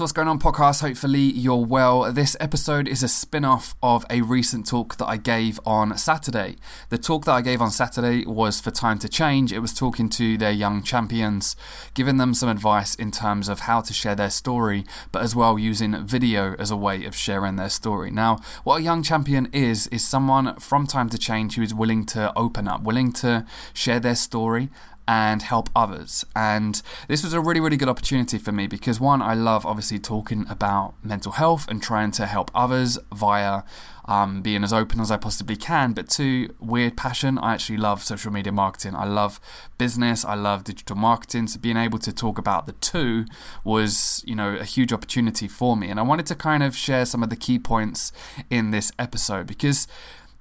What's going on, podcast? Hopefully, you're well. This episode is a spin off of a recent talk that I gave on Saturday. The talk that I gave on Saturday was for Time to Change. It was talking to their young champions, giving them some advice in terms of how to share their story, but as well using video as a way of sharing their story. Now, what a young champion is, is someone from Time to Change who is willing to open up, willing to share their story and help others. And this was a really, really good opportunity for me because one, I love obviously talking about mental health and trying to help others via um, being as open as I possibly can. But two, weird passion. I actually love social media marketing. I love business. I love digital marketing. So being able to talk about the two was, you know, a huge opportunity for me. And I wanted to kind of share some of the key points in this episode because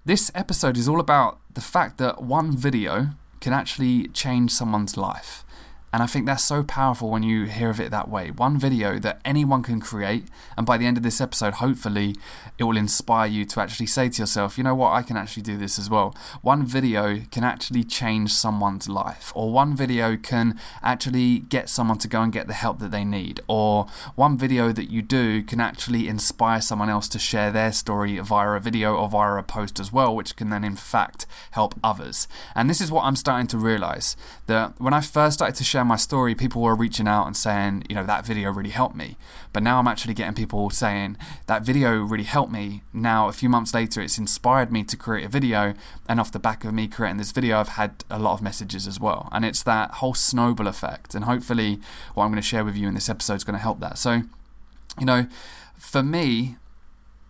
this episode is all about the fact that one video can actually change someone's life. And I think that's so powerful when you hear of it that way. One video that anyone can create, and by the end of this episode, hopefully, it will inspire you to actually say to yourself, you know what, I can actually do this as well. One video can actually change someone's life, or one video can actually get someone to go and get the help that they need, or one video that you do can actually inspire someone else to share their story via a video or via a post as well, which can then, in fact, help others. And this is what I'm starting to realize that when I first started to share share my story, people were reaching out and saying, you know, that video really helped me. But now I'm actually getting people saying, that video really helped me. Now, a few months later, it's inspired me to create a video. And off the back of me creating this video, I've had a lot of messages as well. And it's that whole snowball effect. And hopefully, what I'm going to share with you in this episode is going to help that. So, you know, for me,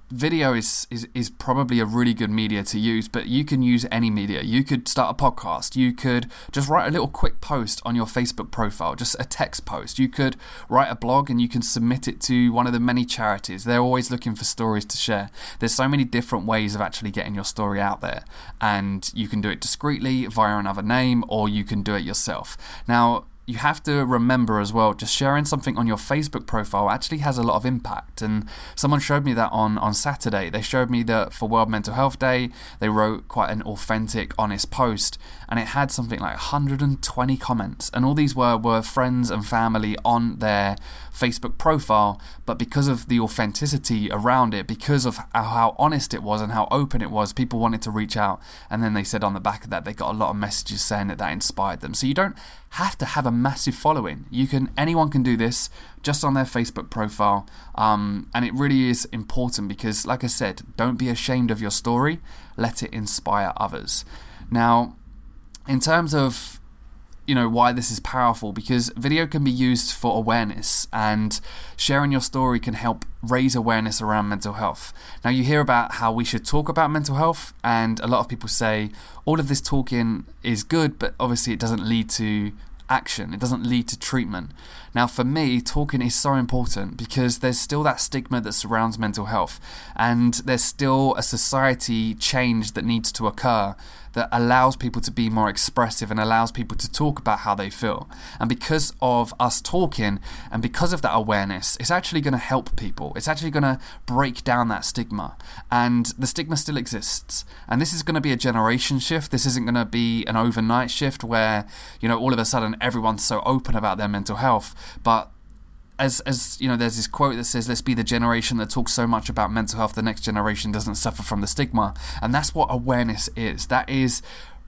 video is, is is probably a really good media to use but you can use any media. You could start a podcast. You could just write a little quick post on your facebook profile just a text post. You could write a blog and you can submit it to one of the many charities. They're always looking for stories to share. There's so many different ways of actually getting your story out there and you can do it discreetly via another name or you can do it yourself. Now you have to remember as well, just sharing something on your Facebook profile actually has a lot of impact. And someone showed me that on, on Saturday. They showed me that for World Mental Health Day, they wrote quite an authentic, honest post, and it had something like 120 comments. And all these were, were friends and family on their Facebook profile, but because of the authenticity around it, because of how honest it was and how open it was, people wanted to reach out. And then they said on the back of that, they got a lot of messages saying that that inspired them. So you don't have to have a massive following. You can anyone can do this just on their Facebook profile, um, and it really is important because, like I said, don't be ashamed of your story. Let it inspire others. Now, in terms of you know why this is powerful because video can be used for awareness and sharing your story can help raise awareness around mental health. Now you hear about how we should talk about mental health and a lot of people say all of this talking is good but obviously it doesn't lead to action. It doesn't lead to treatment. Now, for me, talking is so important because there's still that stigma that surrounds mental health, and there's still a society change that needs to occur that allows people to be more expressive and allows people to talk about how they feel. And because of us talking and because of that awareness, it's actually going to help people. It's actually going to break down that stigma. And the stigma still exists. And this is going to be a generation shift. This isn't going to be an overnight shift where, you know, all of a sudden everyone's so open about their mental health. But as as you know, there's this quote that says, "Let's be the generation that talks so much about mental health, the next generation doesn't suffer from the stigma." And that's what awareness is. That is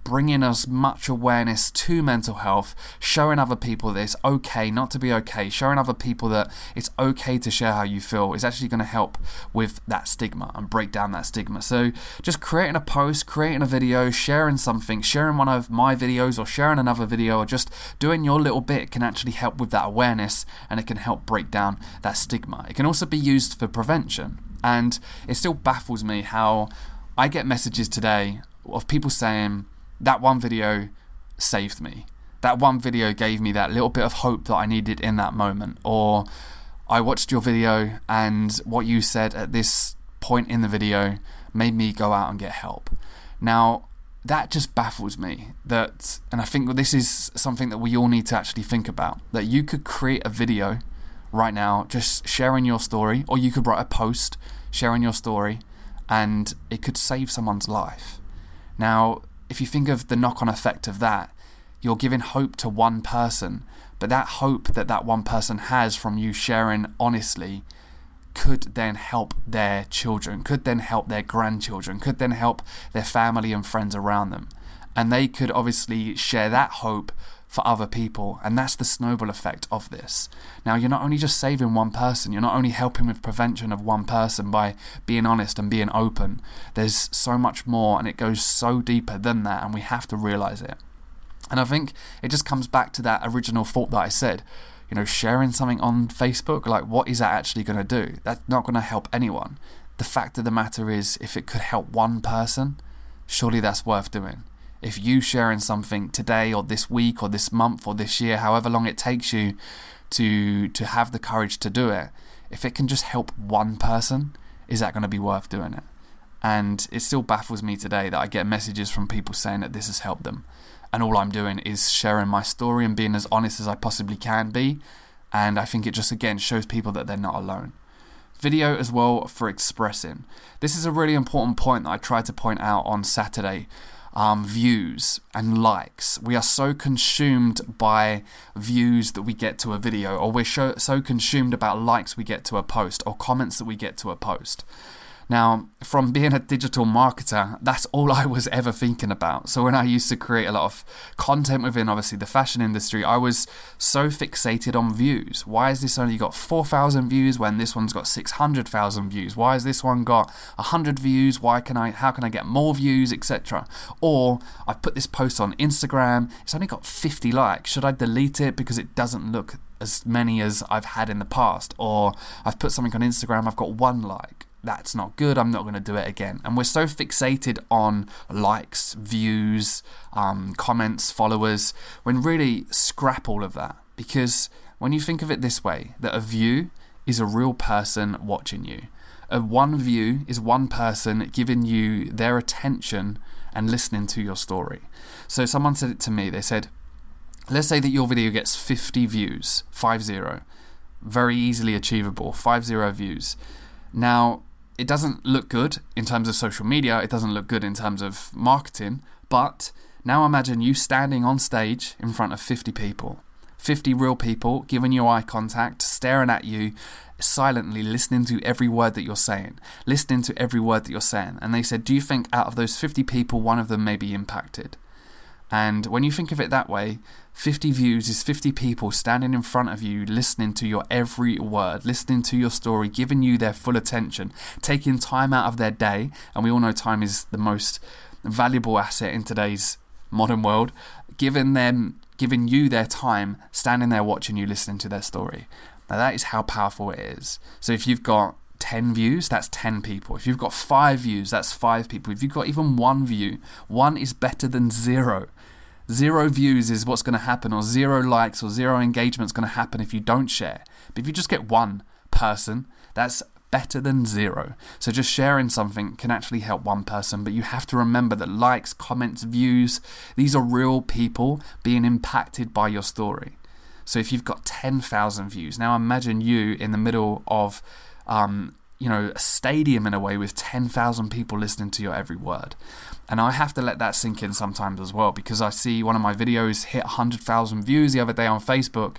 bringing us much awareness to mental health, showing other people that it's okay not to be okay, showing other people that it's okay to share how you feel is actually going to help with that stigma and break down that stigma. So, just creating a post, creating a video, sharing something, sharing one of my videos or sharing another video or just doing your little bit can actually help with that awareness and it can help break down that stigma. It can also be used for prevention. And it still baffles me how I get messages today of people saying, that one video saved me. That one video gave me that little bit of hope that I needed in that moment. Or I watched your video and what you said at this point in the video made me go out and get help. Now, that just baffles me that and I think this is something that we all need to actually think about that you could create a video right now just sharing your story or you could write a post sharing your story and it could save someone's life. Now, if you think of the knock on effect of that, you're giving hope to one person, but that hope that that one person has from you sharing honestly could then help their children, could then help their grandchildren, could then help their family and friends around them. And they could obviously share that hope for other people. And that's the snowball effect of this. Now, you're not only just saving one person, you're not only helping with prevention of one person by being honest and being open. There's so much more, and it goes so deeper than that, and we have to realize it. And I think it just comes back to that original thought that I said. You know, sharing something on Facebook, like what is that actually going to do? That's not going to help anyone. The fact of the matter is, if it could help one person, surely that's worth doing. If you sharing something today or this week or this month or this year, however long it takes you to to have the courage to do it, if it can just help one person, is that going to be worth doing it? And it still baffles me today that I get messages from people saying that this has helped them and all I'm doing is sharing my story and being as honest as I possibly can be. And I think it just again shows people that they're not alone. Video as well for expressing. This is a really important point that I tried to point out on Saturday. Um, views and likes. We are so consumed by views that we get to a video, or we're so, so consumed about likes we get to a post, or comments that we get to a post. Now, from being a digital marketer, that's all I was ever thinking about. So, when I used to create a lot of content within obviously the fashion industry, I was so fixated on views. Why has this only got 4,000 views when this one's got 600,000 views? Why has this one got 100 views? Why can I, how can I get more views, etc.? Or I put this post on Instagram, it's only got 50 likes. Should I delete it because it doesn't look as many as I've had in the past? Or I've put something on Instagram, I've got one like that's not good, I'm not going to do it again. And we're so fixated on likes, views, um, comments, followers, when really scrap all of that. Because when you think of it this way, that a view is a real person watching you. A one view is one person giving you their attention and listening to your story. So someone said it to me, they said, let's say that your video gets 50 views, 5-0, very easily achievable, 5-0 views. Now, it doesn't look good in terms of social media, it doesn't look good in terms of marketing, but now imagine you standing on stage in front of 50 people. 50 real people giving you eye contact, staring at you, silently listening to every word that you're saying, listening to every word that you're saying. And they said, Do you think out of those 50 people, one of them may be impacted? And when you think of it that way, 50 views is 50 people standing in front of you, listening to your every word, listening to your story, giving you their full attention, taking time out of their day. And we all know time is the most valuable asset in today's modern world, giving them, giving you their time, standing there watching you, listening to their story. Now, that is how powerful it is. So, if you've got 10 views, that's 10 people. If you've got 5 views, that's 5 people. If you've got even one view, one is better than zero. Zero views is what's going to happen, or zero likes or zero engagement is going to happen if you don't share. But if you just get one person, that's better than zero. So just sharing something can actually help one person, but you have to remember that likes, comments, views, these are real people being impacted by your story. So if you've got 10,000 views, now imagine you in the middle of um, you know, a stadium in a way with 10,000 people listening to your every word. And I have to let that sink in sometimes as well because I see one of my videos hit 100,000 views the other day on Facebook.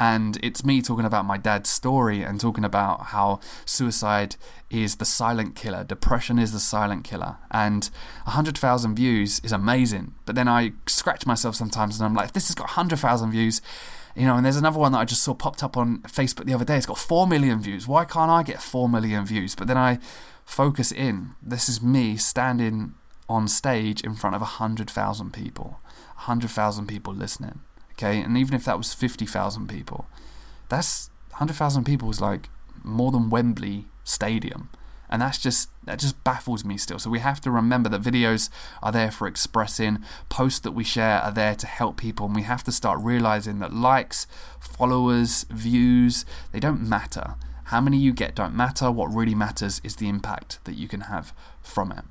And it's me talking about my dad's story and talking about how suicide is the silent killer, depression is the silent killer. And 100,000 views is amazing. But then I scratch myself sometimes and I'm like, this has got 100,000 views, you know, and there's another one that I just saw popped up on Facebook the other day. It's got 4 million views. Why can't I get 4 million views? But then I focus in. This is me standing on stage in front of 100,000 people. 100,000 people listening. Okay? And even if that was 50,000 people, that's 100,000 people is like more than Wembley Stadium and that's just that just baffles me still. So we have to remember that videos are there for expressing, posts that we share are there to help people, and we have to start realizing that likes, followers, views, they don't matter. How many you get don't matter. What really matters is the impact that you can have from it.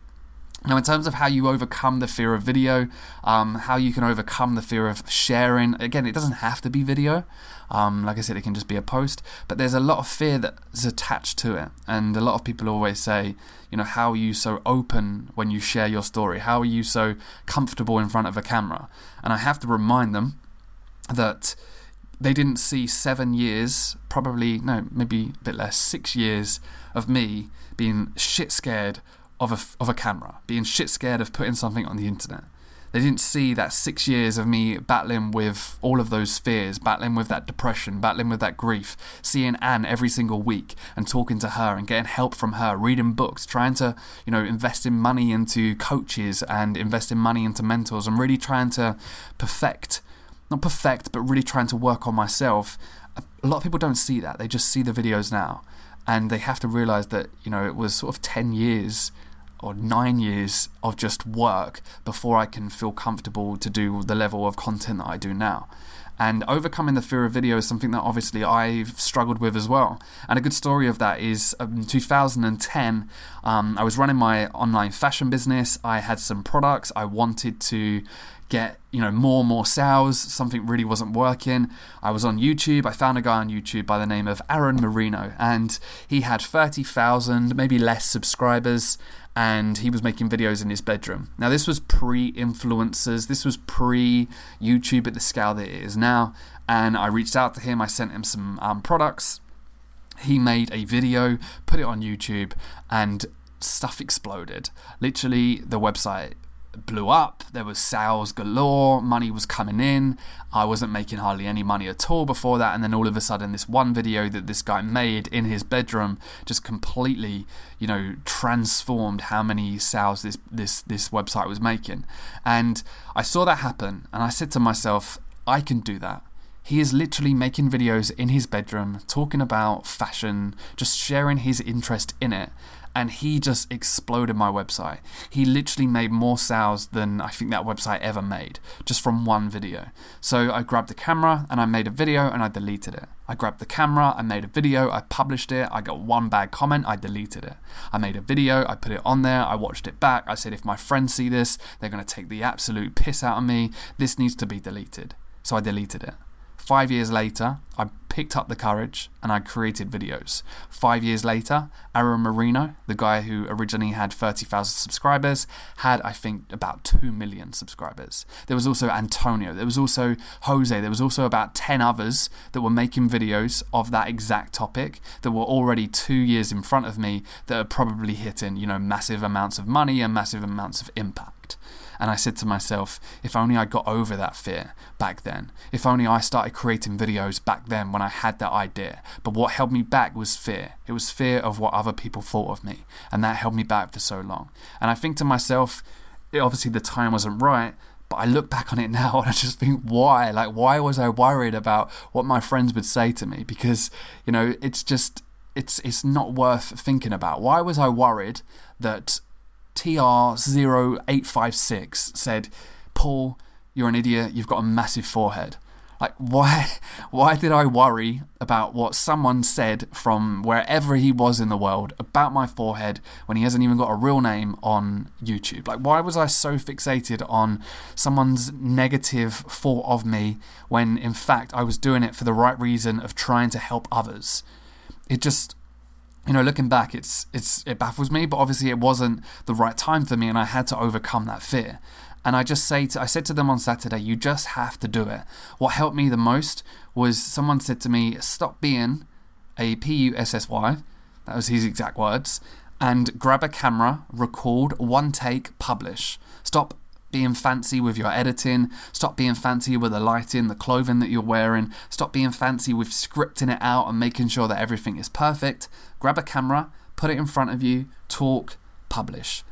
Now, in terms of how you overcome the fear of video, um, how you can overcome the fear of sharing, again, it doesn't have to be video. Um, like I said, it can just be a post, but there's a lot of fear that's attached to it. And a lot of people always say, you know, how are you so open when you share your story? How are you so comfortable in front of a camera? And I have to remind them that they didn't see seven years, probably, no, maybe a bit less, six years of me being shit scared of a, of a camera, being shit scared of putting something on the internet. They didn't see that six years of me battling with all of those fears, battling with that depression, battling with that grief, seeing Anne every single week and talking to her and getting help from her, reading books, trying to, you know, invest in money into coaches and investing money into mentors and really trying to perfect, not perfect, but really trying to work on myself. A lot of people don't see that. They just see the videos now and they have to realize that, you know, it was sort of 10 years or nine years of just work before I can feel comfortable to do the level of content that I do now. And overcoming the fear of video is something that obviously I've struggled with as well. And a good story of that is um, in 2010, um, I was running my online fashion business. I had some products. I wanted to get you know more and more sales something really wasn't working i was on youtube i found a guy on youtube by the name of aaron marino and he had 30000 maybe less subscribers and he was making videos in his bedroom. Now, this was pre influencers, this was pre YouTube at the scale that it is now. And I reached out to him, I sent him some um, products. He made a video, put it on YouTube, and stuff exploded. Literally, the website blew up. There was sales galore. Money was coming in. I wasn't making hardly any money at all before that. And then all of a sudden, this one video that this guy made in his bedroom just completely, you know, transformed how many sales this this this website was making. And I saw that happen, and I said to myself, I can do that. He is literally making videos in his bedroom, talking about fashion, just sharing his interest in it and he just exploded my website. He literally made more sales than I think that website ever made just from one video. So I grabbed the camera and I made a video and I deleted it. I grabbed the camera, I made a video, I published it, I got one bad comment, I deleted it. I made a video, I put it on there, I watched it back. I said, if my friends see this, they're to take the absolute piss out of me. This needs to be deleted. So I deleted it. Five years later, I picked up the courage and I created videos. Five years later, Aaron Marino, the guy who originally had 30,000 subscribers, had, I think, about 2 million subscribers. There was also Antonio, there was also Jose, there was also about 10 others that were making videos of that exact topic that were already two years in front of me that are probably hitting, you know, massive amounts of money and massive amounts of impact. And I said to myself, if only I got over that fear back then. If only I started creating videos back then when I had that idea. But what held me back was fear. It was fear of what other people thought of me. And that held me back for so long. And I think to myself, obviously the time wasn't right, but I look back on it now and I just think, why? Like, why was I worried about what my friends would say to me? Because, you know, it's just, it's, it's not worth thinking about. Why was I worried that TR0856 said, Paul, you're an idiot, you've got a massive forehead. Like, why, why did I worry about what someone said from wherever he was in the world about my forehead when he hasn't even got a real name on YouTube? Like, why was I so fixated on someone's negative thought of me when in fact I was doing it for the right reason of trying to help others? It just, you know, looking back, it's it's it baffles me, but obviously it wasn't the right time for me, and I had to overcome that fear. And I just say to, I said to them on Saturday, you just have to do it. What helped me the most was someone said to me, stop being a P U S S Y, that was his exact words, and grab a camera, record, one take, publish. Stop being fancy with your editing. Stop being fancy with the lighting, the clothing that you're wearing. Stop being fancy with scripting it out and making sure that everything is perfect. Grab a camera, put it in front of you, talk, publish.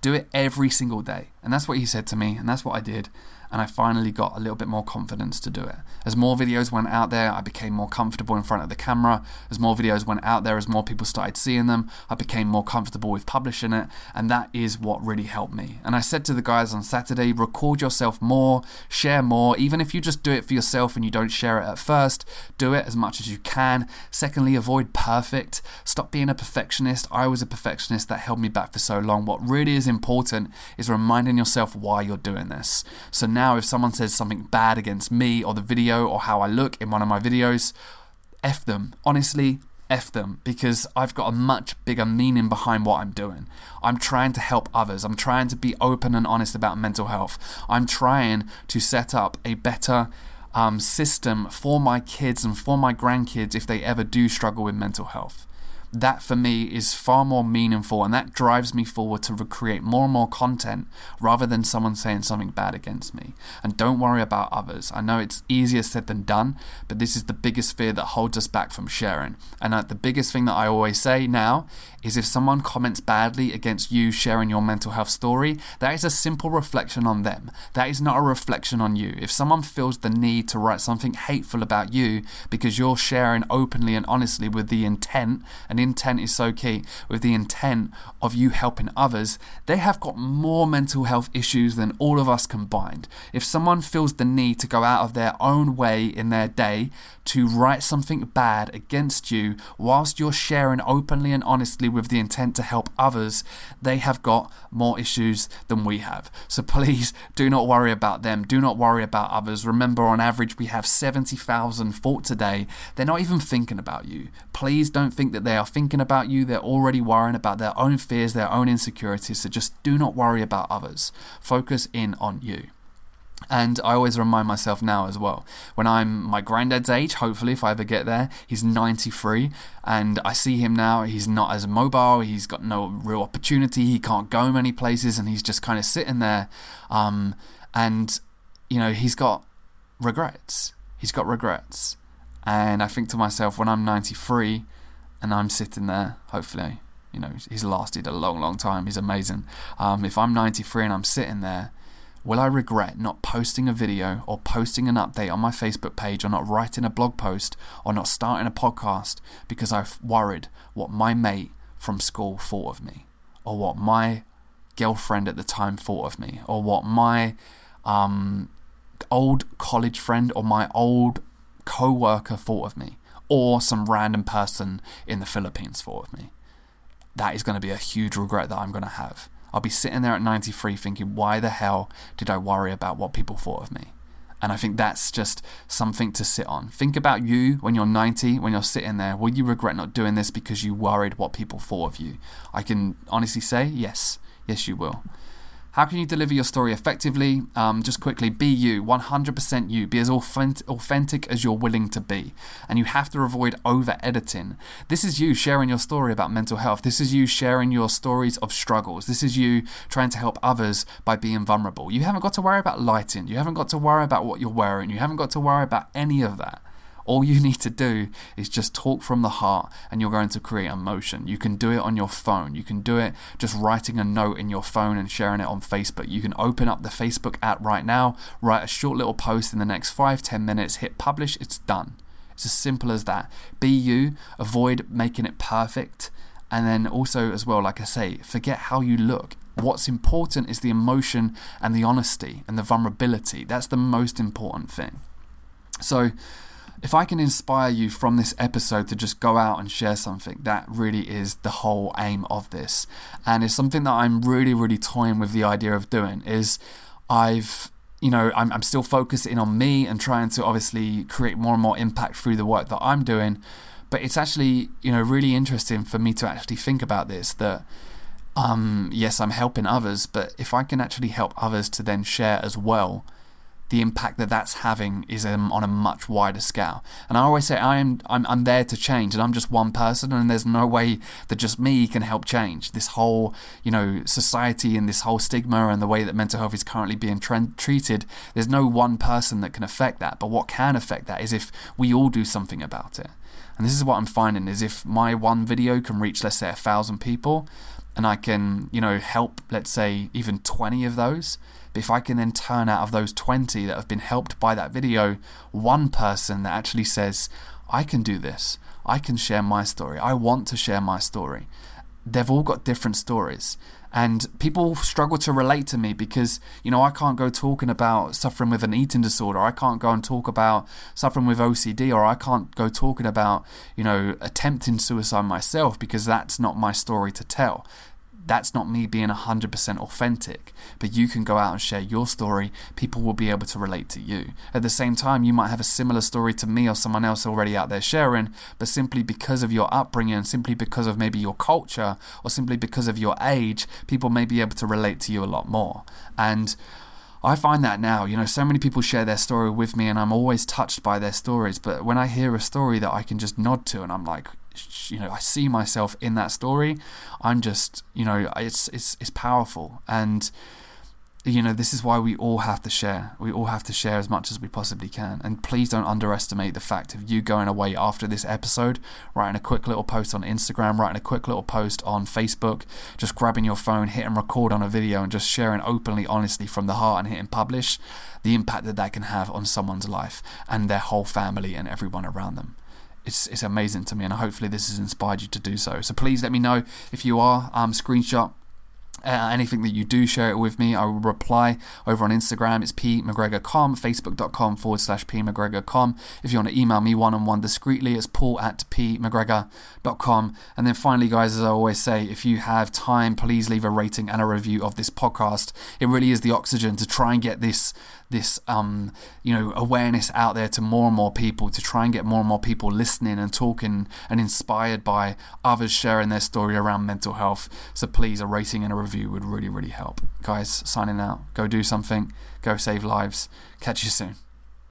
Do it every single day. And that's what he said to me, and that's what I did. And I finally got a little bit more confidence to do it. As more videos went out there, I became more comfortable in front of the camera. As more videos went out there, as more people started seeing them, I became more comfortable with publishing it, and that is what really helped me. And I said to the guys on Saturday, record yourself more, share more, even if you just do it for yourself and you don't share it at first, do it as much as you can. Secondly, avoid perfect. Stop being a perfectionist. I was a perfectionist that held me back for so long. What really is important is reminding yourself why you're doing this. So if someone says something bad against me or the video or how I look in one of my videos, F them. Honestly, F them because I've got a much bigger meaning behind what I'm doing. I'm trying to help others. I'm trying to be open and honest about mental health. I'm trying to set up a better um, system for my kids and for my grandkids if they ever do struggle with mental health that for me is far more meaningful and that drives me forward to recreate more and more content rather than someone saying something bad against me. And don't worry about others. I know it's easier said than done, but this is the biggest fear that holds us back from sharing. And uh, the biggest thing that I always say now is if someone comments badly against you sharing your mental health story, that is a simple reflection on them. That is not a reflection on you. If someone feels the need to write something hateful about you because you're sharing openly and honestly with the intent, and intent is so key, with the intent of you helping others, they have got more mental health issues than all of us combined. If someone feels the need to go out of their own way in their day to write something bad against you whilst you're sharing openly and honestly with the intent to help others, they have got more issues than we have. So please do not worry about them. Do not worry about others. Remember, on average, we have 70,000 thoughts a day. They're not even thinking about you. Please don't think that they are thinking about you. They're already worrying about their own fears, their own insecurities. So just do not worry about others. Focus in on you. And I always remind myself now as well, when I'm my granddad's age, hopefully, if I ever get there, he's 93, and I see him now, he's not as mobile, he's got no real opportunity, he can't go many places, and he's just kind of sitting there. Um, and, you know, he's got regrets. He's got regrets. And I think to myself, when I'm 93 and I'm sitting there, hopefully, you know, he's lasted a long, long time, he's amazing. Um, if I'm 93 and I'm sitting there, Will I regret not posting a video or posting an update on my Facebook page or not writing a blog post or not starting a podcast because I've worried what my mate from school thought of me or what my girlfriend at the time thought of me or what my um, old college friend or my old co worker thought of me or some random person in the Philippines thought of me? That is going to be a huge regret that I'm going to have. I'll be sitting there at 93 thinking, why the hell did I worry about what people thought of me? And I think that's just something to sit on. Think about you when you're 90, when you're sitting there. Will you regret not doing this because you worried what people thought of you? I can honestly say, yes. Yes, you will. How can you deliver your story effectively? Um, just quickly, be you, 100% you. Be as authentic as you're willing to be. And you have to avoid over editing. This is you sharing your story about mental health. This is you sharing your stories of struggles. This is you trying to help others by being vulnerable. You haven't got to worry about lighting. You haven't got to worry about what you're wearing. You haven't got to worry about any of that. All you need to do is just talk from the heart and you're going to create emotion. You can do it on your phone. You can do it just writing a note in your phone and sharing it on Facebook. You can open up the Facebook app right now, write a short little post in the next five, ten minutes, hit publish, it's done. It's as simple as that. Be you, avoid making it perfect. And then also, as well, like I say, forget how you look. What's important is the emotion and the honesty and the vulnerability. That's the most important thing. So, if I can inspire you from this episode to just go out and share something, that really is the whole aim of this. And it's something that I'm really, really toying with the idea of doing is I've you know, I'm, I'm still focusing on me and trying to obviously create more and more impact through the work that I'm doing. But it's actually, you know, really interesting for me to actually think about this that, um, yes, I'm helping others, but if I can actually help others to then share as well, the impact that that's having is um, on a much wider scale. And I always say I am I'm, I'm there to change, and I'm just one person, and there's no way that just me can help change this whole you know society and this whole stigma and the way that mental health is currently being tre- treated. There's no one person that can affect that, but what can affect that is if we all do something about it. And this is what I'm finding is if my one video can reach let's say a thousand people, and I can, you know, help, let's say, even 20 of those, if I can then turn out of those 20 that have been helped by that video, one person that actually says, I can do this, I can share my story, I want to share my story. They've all got different stories. And people struggle to relate to me because, you know, I can't go talking about suffering with an eating disorder. I can't go and talk about suffering with OCD, or I can't go talking about, you know, attempting suicide myself because that's not my story to tell that's not me being 100% authentic. But you can go out and share your story. People will be able to relate to you. At the same time, you might have a similar story to me or someone else already out there sharing, but simply because of your upbringing, simply because of maybe your culture, or simply because of your age, people may be able to relate to you a lot more. And I find that now, you know, so many people share their story with me and I'm always touched by their stories. But when I hear a story that I can just nod to and I'm like, you know I see myself in that story I'm just you know it's it's it's powerful. And you know this is why we all have to share. We all have to share as much as we possibly can. And please don't underestimate the fact of you going away after this episode writing a quick little post on Instagram writing a quick little post on Facebook just grabbing your phone hitting record on a video and just sharing openly honestly from the heart and hitting publish the impact that that can have on someone's life and their whole family and everyone around them it's, it's amazing to me, and hopefully this has inspired you to do so. So please let me know if you are. Um, screenshot uh, anything that you do, share it with me. I will reply over on Instagram. It's pmcgregor.com, facebook.com forward slash pmcgregor.com. If you want to email me one on one discreetly, it's paul at pmcgregor.com. And then finally, guys, as I always say, if you have time, please leave a rating and a review of this podcast. It really is the oxygen to try and get this this um, you know awareness out there to more and more people to try and get more and more people listening and talking and inspired by others sharing their story around mental health. So please, a rating and a review would really really help. Guys, signing out. Go do something. Go save lives. Catch you soon.